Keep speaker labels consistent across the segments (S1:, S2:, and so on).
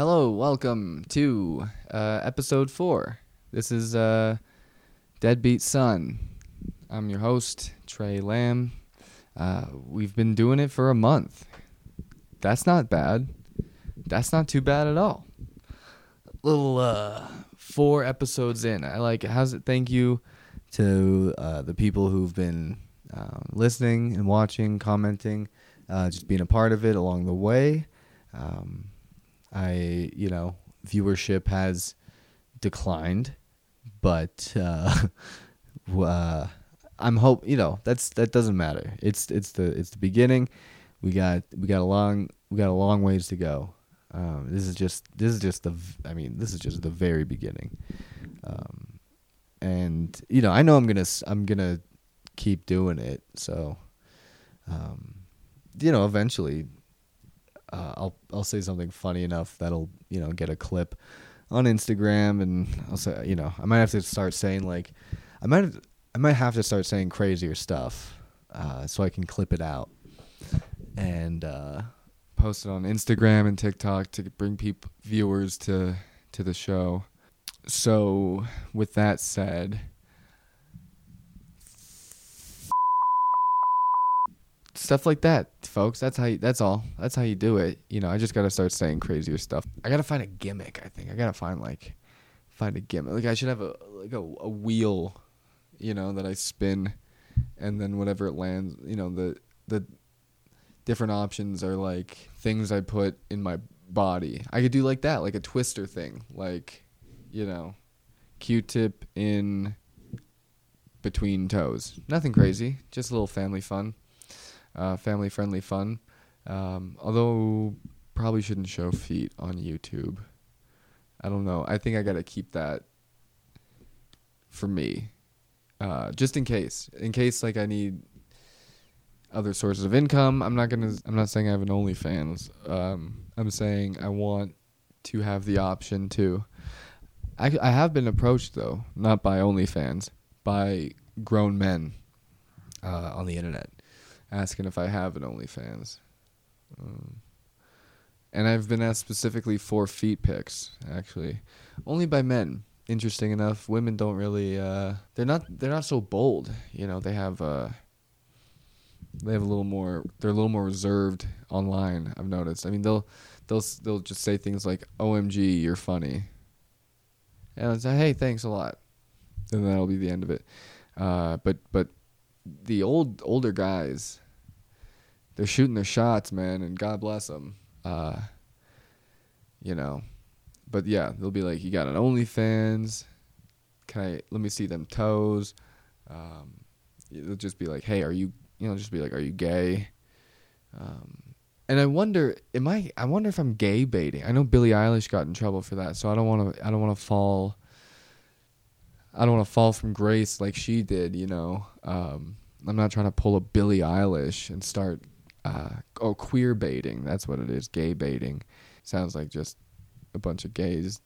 S1: Hello, welcome to uh, episode four. This is uh, Deadbeat Son. I'm your host, Tré Lamb. Uh, we've been doing it for a month. That's not bad. That's not too bad at all. Little uh, four episodes in. I like it. How's it? Thank you to uh, the people who've been um, listening and watching, commenting, uh, just being a part of it along the way. Um, I, you know, viewership has declined, but uh, uh, I'm hope you know that's that doesn't matter. It's it's the it's the beginning. We got we got a long we got a long ways to go. Um, this is just this is just the I mean this is just the very beginning. Um, and you know I know I'm gonna I'm gonna keep doing it. So, um, you know, eventually uh, I'll I'll say something funny enough that'll you know get a clip on Instagram, and I'll say you know I might have to start saying like I might I might have to start saying crazier stuff uh, so I can clip it out and uh, post it on Instagram and TikTok to bring people viewers to to the show. So with that said. Stuff like that, folks. That's how. You, that's all. That's how you do it. You know, I just gotta start saying crazier stuff. I gotta find a gimmick. I think I gotta find like, find a gimmick. Like I should have a like a, a wheel, you know, that I spin, and then whatever it lands, you know, the the different options are like things I put in my body. I could do like that, like a twister thing, like, you know, Q-tip in between toes. Nothing crazy, just a little family fun uh, family friendly fun. Um, although probably shouldn't show feet on YouTube. I don't know. I think I gotta keep that for me, uh, just in case. In case like I need other sources of income. I'm not gonna. I'm not saying I have an OnlyFans. Um, I'm saying I want to have the option to. I I have been approached though, not by OnlyFans, by grown men uh, on the internet asking if I have an OnlyFans. Um, and I've been asked specifically for feet pics, actually, only by men. Interesting enough, women don't really. Uh, they're not. They're not so bold. You know, they have. Uh, they have a little more. They're a little more reserved online. I've noticed. I mean, they'll they'll they'll just say things like "OMG, you're funny," and I'll say, "Hey, thanks a lot," and that'll be the end of it. Uh, but but the old older guys they're shooting their shots man and god bless them uh you know but yeah they'll be like you got an onlyfans? Can i let me see them toes. Um they'll just be like hey are you you know just be like are you gay? Um and i wonder am i i wonder if i'm gay baiting. I know billie eilish got in trouble for that so i don't want to i don't want to fall I don't want to fall from grace like she did, you know. Um, I'm not trying to pull a Billie Eilish and start uh, oh queer baiting. That's what it is, gay baiting. Sounds like just a bunch of gays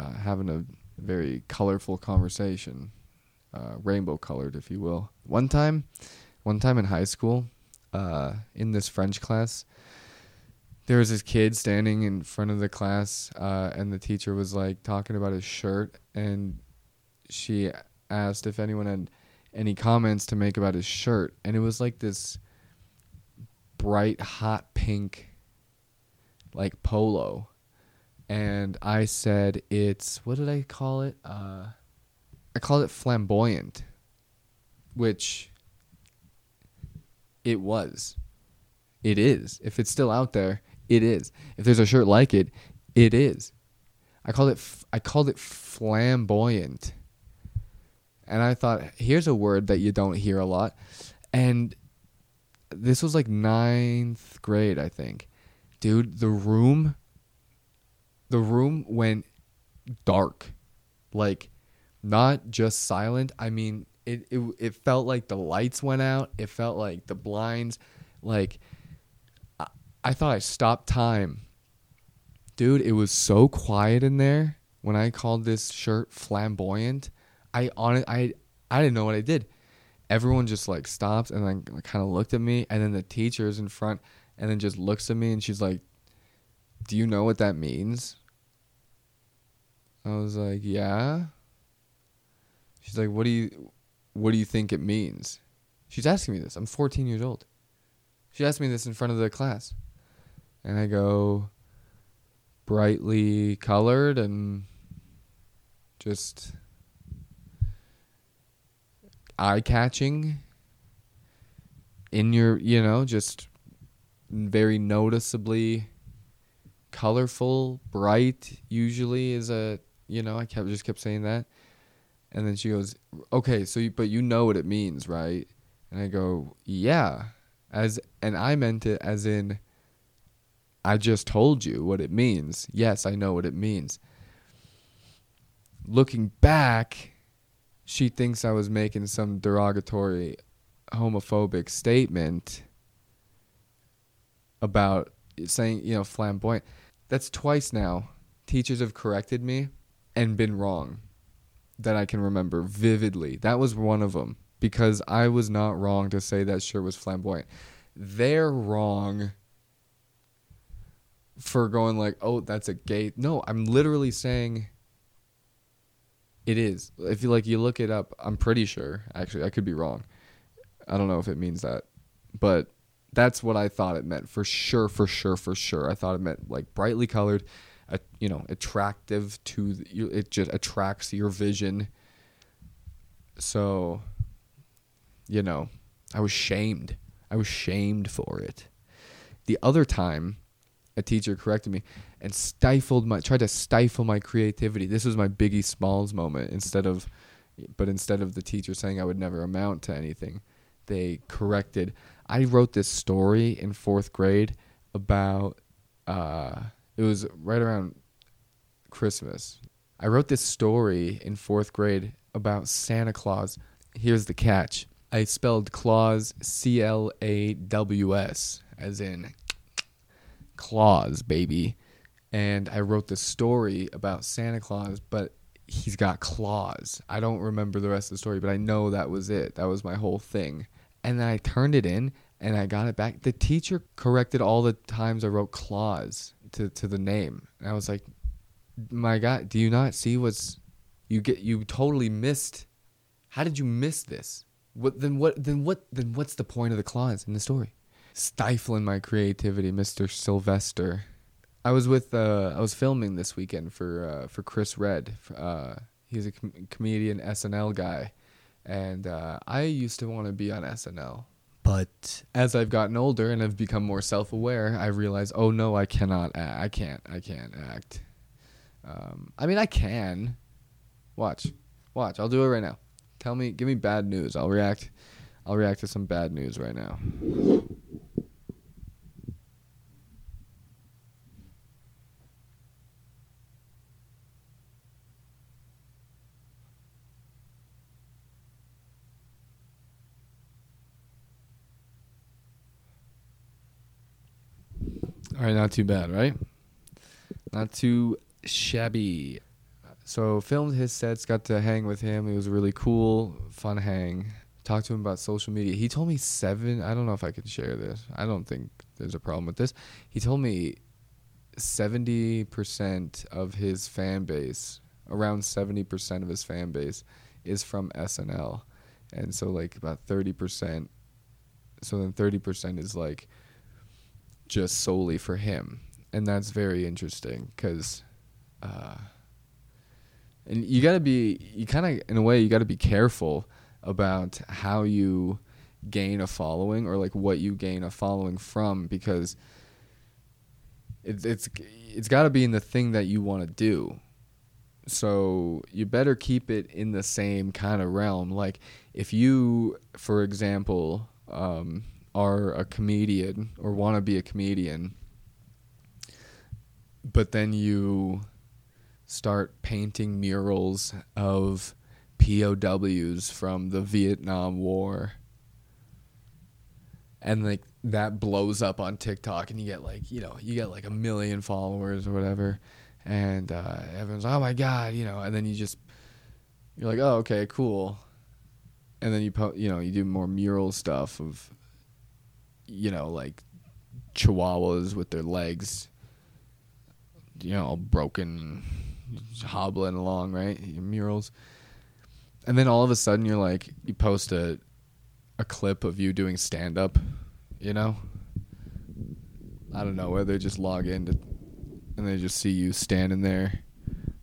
S1: uh, having a very colorful conversation, uh, rainbow colored, if you will. One time, one time in high school, uh, in this French class, there was this kid standing in front of the class, uh, and the teacher was like talking about his shirt and she asked if anyone had any comments to make about his shirt, and it was like this bright hot pink, like polo, and I said it's what did I call it? Uh, I called it flamboyant, which it was. It is. If it's still out there, it is. If there's a shirt like it, it is. I called it. F- I called it flamboyant and I thought, here's a word that you don't hear a lot. And this was like ninth grade, I think. Dude, the room, the room went dark. Like, not just silent. I mean, it, it, it felt like the lights went out. It felt like the blinds, like, I, I thought I stopped time. Dude, it was so quiet in there when I called this shirt flamboyant. I on I I didn't know what I did. Everyone just like stops and then kind of looked at me, and then the teacher is in front, and then just looks at me, and she's like, Do you know what that means? I was like, Yeah. She's like, What do you what do you think it means? She's asking me this. I'm 14 years old. She asked me this in front of the class. And I go, brightly colored and just eye catching in your, you know, just very noticeably colorful, bright usually is a, you know, I kept just kept saying that. And then she goes, "Okay, so you, but you know what it means, right?" And I go, "Yeah." As and I meant it as in I just told you what it means. Yes, I know what it means. Looking back, she thinks I was making some derogatory homophobic statement about saying, you know, flamboyant. That's twice now. Teachers have corrected me and been wrong that I can remember vividly. That was one of them because I was not wrong to say that shirt was flamboyant. They're wrong for going like, "Oh, that's a gay." No, I'm literally saying it is. If you like you look it up, I'm pretty sure. Actually, I could be wrong. I don't know if it means that. But that's what I thought it meant for sure, for sure, for sure. I thought it meant like brightly colored, uh, you know, attractive to you. It just attracts your vision. So, you know, I was shamed. I was shamed for it. The other time, a teacher corrected me and stifled my tried to stifle my creativity. This was my Biggie Smalls moment. Instead of, but instead of the teacher saying I would never amount to anything, they corrected. I wrote this story in fourth grade about. Uh, it was right around Christmas. I wrote this story in fourth grade about Santa Claus. Here's the catch. I spelled Claus C L A W S, as in claws, baby. And I wrote this story about Santa Claus, but he's got claws. I don't remember the rest of the story, but I know that was it. That was my whole thing. And then I turned it in and I got it back. The teacher corrected all the times I wrote claws to, to the name. And I was like, my God, do you not see what's you get you totally missed how did you miss this? What then what then what then what's the point of the claws in the story? Stifling my creativity, Mr. Sylvester. I was with uh I was filming this weekend for uh for Chris Redd. Uh he's a com- comedian SNL guy and uh I used to want to be on SNL. But as I've gotten older and I've become more self-aware, I realize, oh no, I cannot act. I can't. I can't act. Um, I mean, I can. Watch, watch. I'll do it right now. Tell me, give me bad news. I'll react. I'll react to some bad news right now. All right, not too bad, right? Not too shabby. So filmed his sets, got to hang with him. It was really cool, fun hang. Talked to him about social media. He told me seven. I don't know if I can share this. I don't think there's a problem with this. He told me seventy percent of his fan base, around seventy percent of his fan base, is from SNL, and so like about thirty percent. So then thirty percent is like just solely for him, and that's very interesting because. Uh, and you got to be you kind of in a way you got to be careful about how you gain a following or like what you gain a following from because it's it's it's got to be in the thing that you want to do so you better keep it in the same kind of realm like if you for example um, are a comedian or want to be a comedian but then you start painting murals of POWs from the Vietnam War. And like that blows up on TikTok and you get like, you know, you get like a million followers or whatever. And uh, everyone's, oh my God, you know, and then you just, you're like, oh, okay, cool. And then you, po- you know, you do more mural stuff of, you know, like chihuahuas with their legs you know all broken, hobbling along, right? Your murals, and then all of a sudden you're like, you post a a clip of you doing stand up, you know. I don't know where they just log in to, and they just see you standing there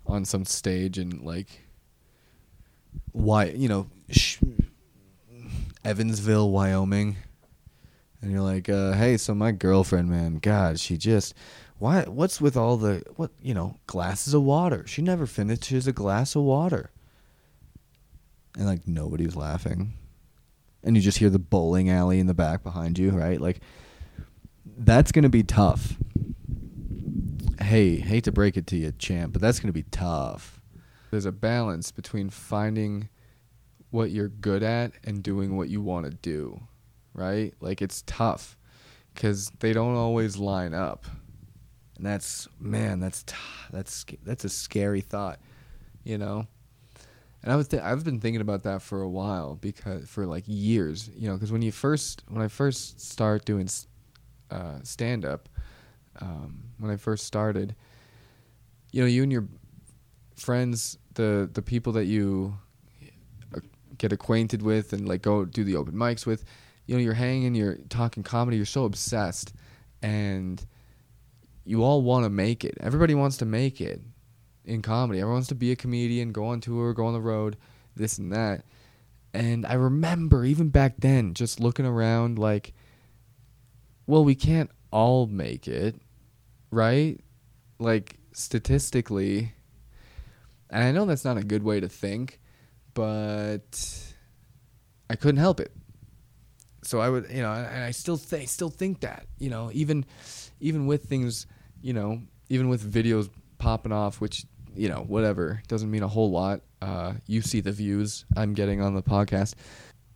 S1: on some stage and like why you know sh- Evansville, Wyoming, and you're like, uh, hey, so my girlfriend, man, God, she just why? What's with all the what you know glasses of water? She never finishes a glass of water, and like nobody's laughing, and you just hear the bowling alley in the back behind you, right? Like that's gonna be tough. Hey, hate to break it to you, champ, but that's gonna be tough. There's a balance between finding what you're good at and doing what you want to do, right? Like it's tough because they don't always line up, and that's man, that's t- that's that's a scary thought, you know. And I was th- I've been thinking about that for a while because for like years, you know, because when you first when I first start doing uh, stand up, um, when I first started, you know, you and your friends, the the people that you uh, get acquainted with and like go do the open mics with, you know, you're hanging, you're talking comedy, you're so obsessed, and you all want to make it. Everybody wants to make it in comedy. Everyone wants to be a comedian, go on tour, go on the road, this and that. And I remember even back then just looking around like well, we can't all make it, right? Like statistically, and I know that's not a good way to think, but I couldn't help it. So I would, you know, and I still think, still think that, you know, even, even with things, you know, even with videos popping off, which, you know, whatever doesn't mean a whole lot. Uh, you see the views I'm getting on the podcast,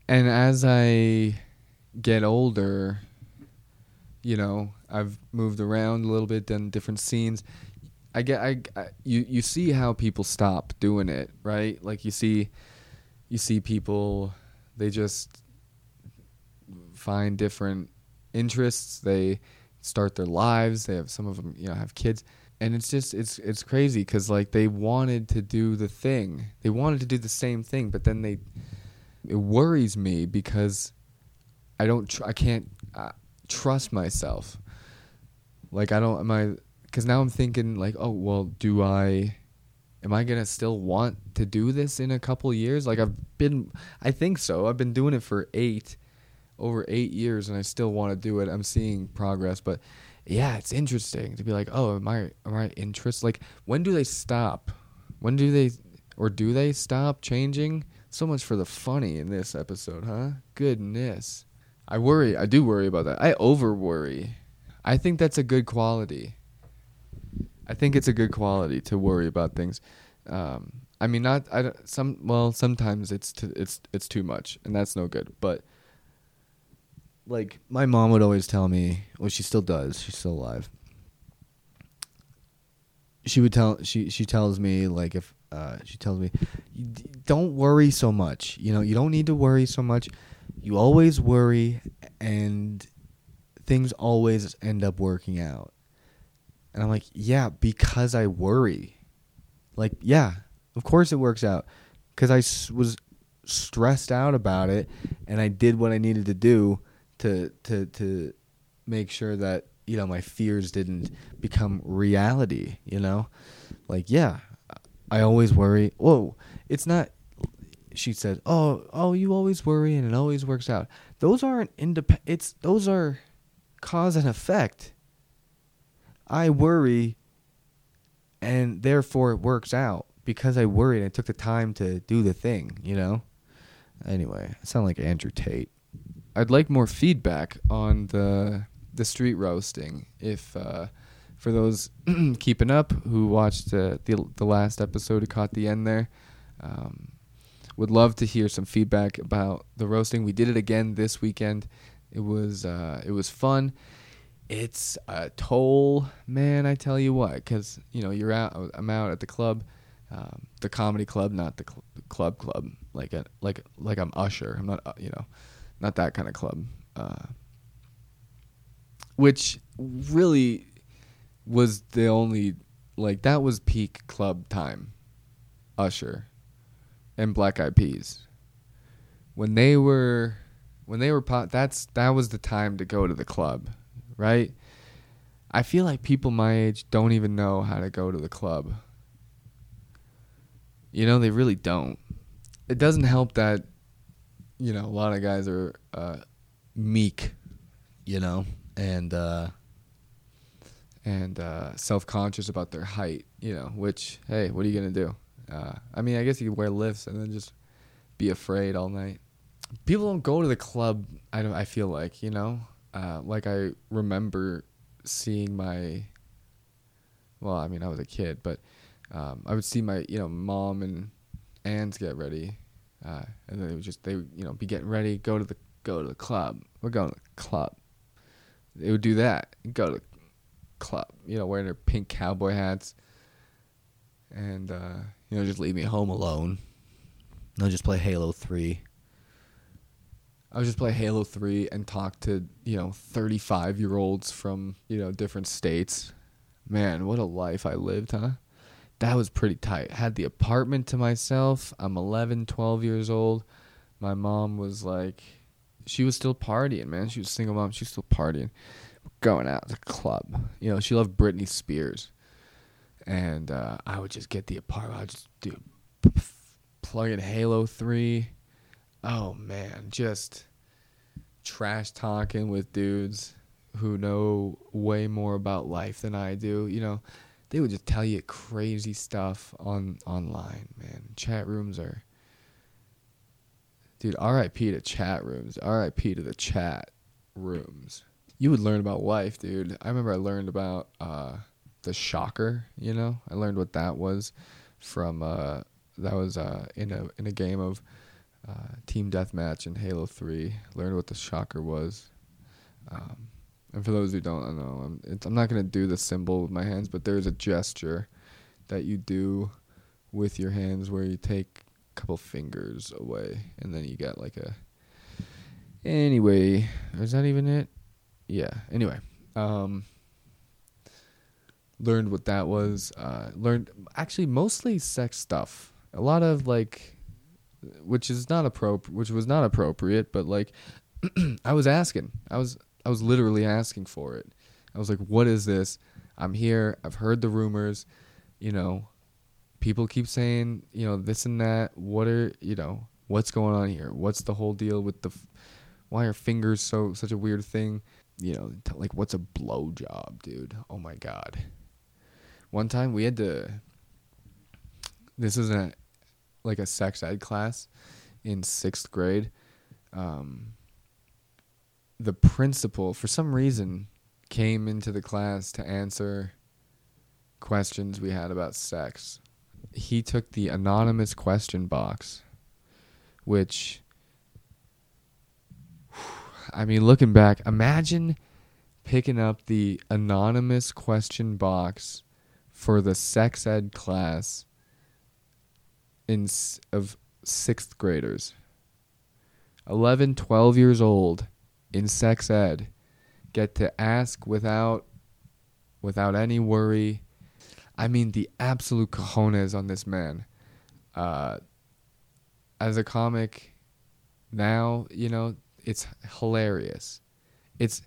S1: and as I get older, you know, I've moved around a little bit, done different scenes. I get, I, I, you, you see how people stop doing it, right? Like you see, you see people, they just find different interests. They start their lives. They have some of them, you know, have kids, and it's just, it's, it's crazy because like they wanted to do the thing, they wanted to do the same thing, but then they, it worries me because I don't, tr- I can't. Uh, trust myself. Like I don't am I cuz now I'm thinking like, "Oh, well, do I am I to still want to do this in a couple years?" Like I've been I think so. I've been doing it for 8 over 8 years and I still want to do it. I'm seeing progress, but yeah, it's interesting to be like, "Oh, am I am I interest like when do they stop? When do they or do they stop changing?" So much for the funny in this episode, huh? Goodness. I worry. I do worry about that. I over worry. I think that's a good quality. I think it's a good quality to worry about things. Um, I mean, not I some well sometimes it's to, it's it's too much, and that's no good. But like my mom would always tell me, well, she still does. She's still alive. She would tell she she tells me like if uh, she tells me, don't worry so much. You know, you don't need to worry so much you always worry and things always end up working out. And I'm like, yeah, because I worry. Like, yeah, of course it works out. Because I was stressed out about it and I did what I needed to do to, to, to make sure that, you know, my fears didn't become reality, you know? Like, yeah, I always worry. Whoa, it's not she said, "Oh, oh, you always worry and it always works out." Those aren't independent. It's those are cause and effect. I worry, and therefore it works out because I worried. I took the time to do the thing. You know. Anyway, I sound like Andrew Tate. I'd like more feedback on the the street roasting. If uh, for those keeping up who watched uh, the the last episode, who caught the end there. Um, would love to hear some feedback about the roasting. We did it again this weekend. It was uh, it was fun. It's a toll, man. I tell you what, because you know you're out. I'm out at the club, um, the comedy club, not the cl- club club. Like a like like I'm Usher. I'm not uh, you know, not that kind of club. Uh, which really was the only like that was peak club time. Usher and Black Eyed Peas. When they were when they were pop, that's that was the time to go to the club, right? I feel like people my age don't even know how to go to the club. You know, they really don't. It doesn't help that you know, a lot of guys are uh, meek, you know, and uh, and uh, self-conscious about their height, you know. Which, hey, what are you gonna do? Uh, I mean, I guess you could wear lifts and then just be afraid all night. People don't go to the club. I don't. I feel like you know, uh, like I remember seeing my. Well, I mean, I was a kid, but um, I would see my you know mom and aunts get ready, uh, and then they would just they you know be getting ready, go to the go to the club. We're going to the club. They would do that. Go to the club. You know, wearing their pink cowboy hats, and uh, you know just leave me home alone. I'll just play Halo Three. I would just play Halo 3 and talk to, you know, 35 year olds from, you know, different states. Man, what a life I lived, huh? That was pretty tight. Had the apartment to myself. I'm 11, 12 years old. My mom was like, she was still partying, man. She was single mom. She was still partying, going out to the club. You know, she loved Britney Spears. And uh, I would just get the apartment. I would just do plug in Halo 3 oh man, just trash talking with dudes who know way more about life than I do. You know, they would just tell you crazy stuff on online, man. Chat rooms are Dude, RIP to chat rooms. RIP to the chat rooms. You would learn about life, dude. I remember I learned about uh the shocker, you know? I learned what that was from uh that was uh in a in a game of uh, team deathmatch in Halo Three. Learned what the shocker was. Um, and for those who don't know, I'm, I'm not gonna do the symbol with my hands, but there's a gesture that you do with your hands where you take a couple fingers away, and then you get like a. Anyway, is that even it? Yeah. Anyway, um, learned what that was. Uh, learned actually mostly sex stuff. A lot of like which is not appropriate, which was not appropriate, but like I was asking. I was I was literally asking for it. I was like, "What is this? I'm here. I've heard the rumors. You know, people keep saying, you know, this and that. What are, you know, what's going on here? What's the whole deal with the f- why are fingers so such a weird thing? You know, t- like what's a blow job, dude? Oh my god. One time we had to this isn't like a sex ed class in sixth grade. Um, the principal, for some reason, came into the class to answer questions we had about sex. He took the anonymous question box, which, I mean, looking back, imagine picking up the anonymous question box for the sex ed class in of sixth graders 11 12 years old in sex ed get to ask without without any worry i mean the absolute cojones on this man uh, as a comic now you know it's hilarious it's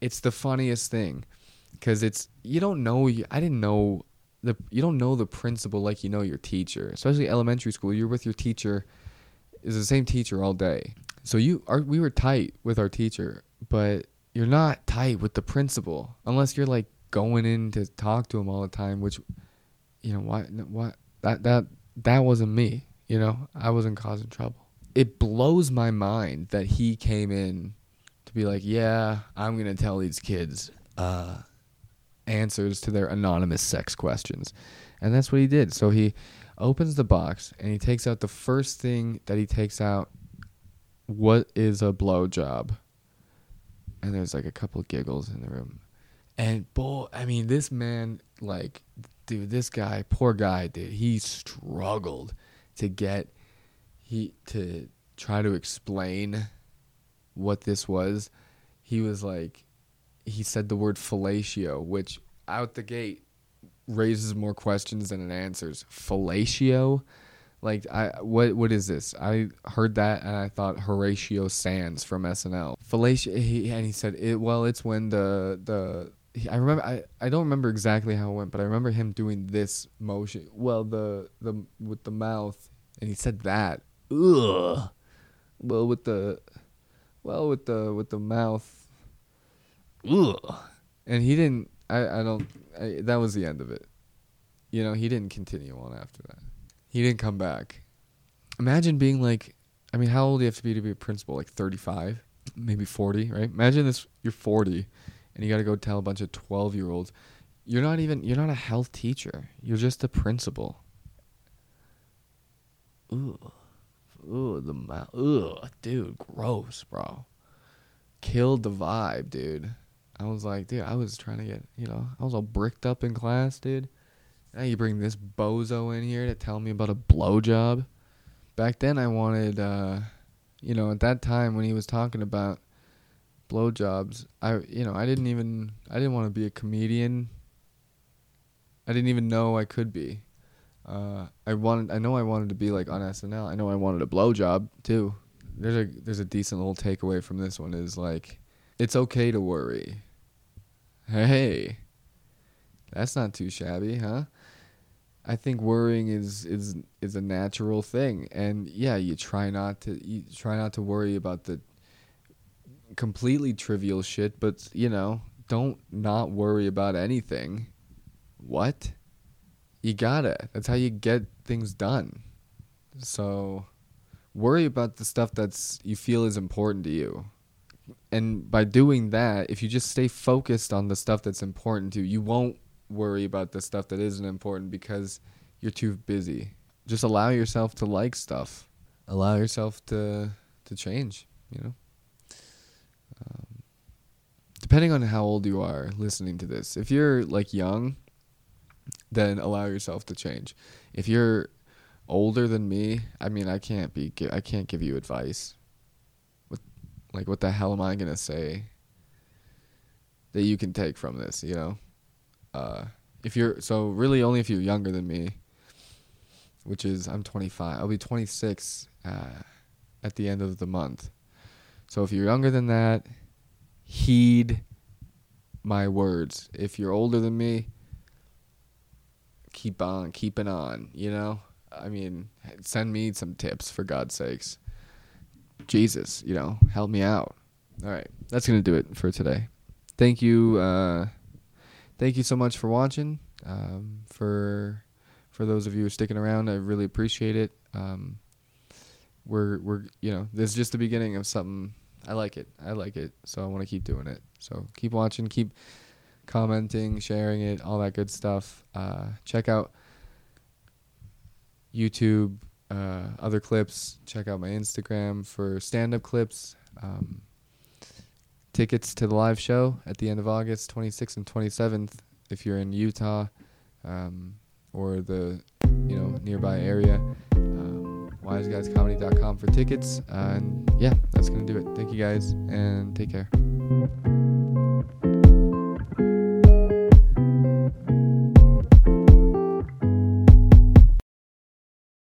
S1: it's the funniest thing because it's you don't know i didn't know the you don't know the principal like you know your teacher. Especially elementary school, you're with your teacher is the same teacher all day. So you are we were tight with our teacher, but you're not tight with the principal unless you're like going in to talk to him all the time, which you know what what that that that wasn't me, you know. I wasn't causing trouble. It blows my mind that he came in to be like, "Yeah, I'm to tell these kids uh answers to their anonymous sex questions. And that's what he did. So he opens the box and he takes out the first thing that he takes out what is a blowjob? And there's like a couple giggles in the room. And boy, I mean, this man, like, dude, this guy, poor guy, dude, he struggled to get he to try to explain what this was. He was like, he said the word fellatio, which out the gate raises more questions than it answers. Fellatio, like I what what is this? I heard that and I thought Horatio Sanz from SNL. Fellatio, he, and he said it. Well, it's when the the I remember I, I don't remember exactly how it went, but I remember him doing this motion. Well, the the with the mouth, and he said that. Ugh. Well, with the well with the with the mouth. Ugh. And he didn't. I I don't. I, that was the end of it. You know, he didn't continue on after that. He didn't come back. Imagine being like, I mean, how old do you have to be to be a principal? Like 35, maybe 40, right? Imagine this, you're 40 and you got to go tell a bunch of 12 year olds. You're not even, you're not a health teacher. You're just a principal. Ooh. Ooh, the mouth. Ooh, dude, gross, bro. Killed the vibe, dude. I was like, dude, I was trying to get, you know, I was all bricked up in class, dude. Now you bring this bozo in here to tell me about a blowjob. Back then, I wanted, uh, you know, at that time when he was talking about blowjobs, I, you know, I didn't even, I didn't want to be a comedian. I didn't even know I could be. Uh, I wanted, I know I wanted to be like on SNL. I know I wanted a blowjob too. There's a, there's a decent little takeaway from this one is like, it's okay to worry. Hey, that's not too shabby, huh? I think worrying is is is a natural thing, and yeah, you try not to you try not to worry about the completely trivial shit, but you know, don't not worry about anything. What? You gotta. That's how you get things done. So, worry about the stuff that's you feel is important to you. And by doing that, if you just stay focused on the stuff that's important to you, you won't worry about the stuff that isn't important because you're too busy. Just allow yourself to like stuff. Allow yourself to to change. You know. Um, depending on how old you are listening to this, if you're like young, then allow yourself to change. If you're older than me, I mean, I can't be. I can't give you advice. What, like, what the hell am I gonna say that you can take from this? You know uh, if you're so really only if you're younger than me, which is I'm 25. I'll be 26 uh, at the end of the month. So if you're younger than that, heed my words. If you're older than me, keep on keeping on, you know? I mean, send me some tips for God's sakes. Jesus, you know, help me out. All right, that's to do it for today. Thank you uh thank you so much for watching. Um, for for those of you sticking around, I really appreciate it. Um, we're we're you know this is just the beginning of something. I like it. I like it. So I want to keep doing it. So keep watching. Keep commenting, sharing it, all that good stuff. Uh, check out YouTube, uh, other clips. Check out my Instagram for stand-up clips. Um, tickets to the live show at the end of August, 26th and 27th, if you're in Utah um, or the you know nearby area. Um, wiseguyscomedy.com for tickets. Uh, and yeah, that's gonna do it. Thank you guys, and take care.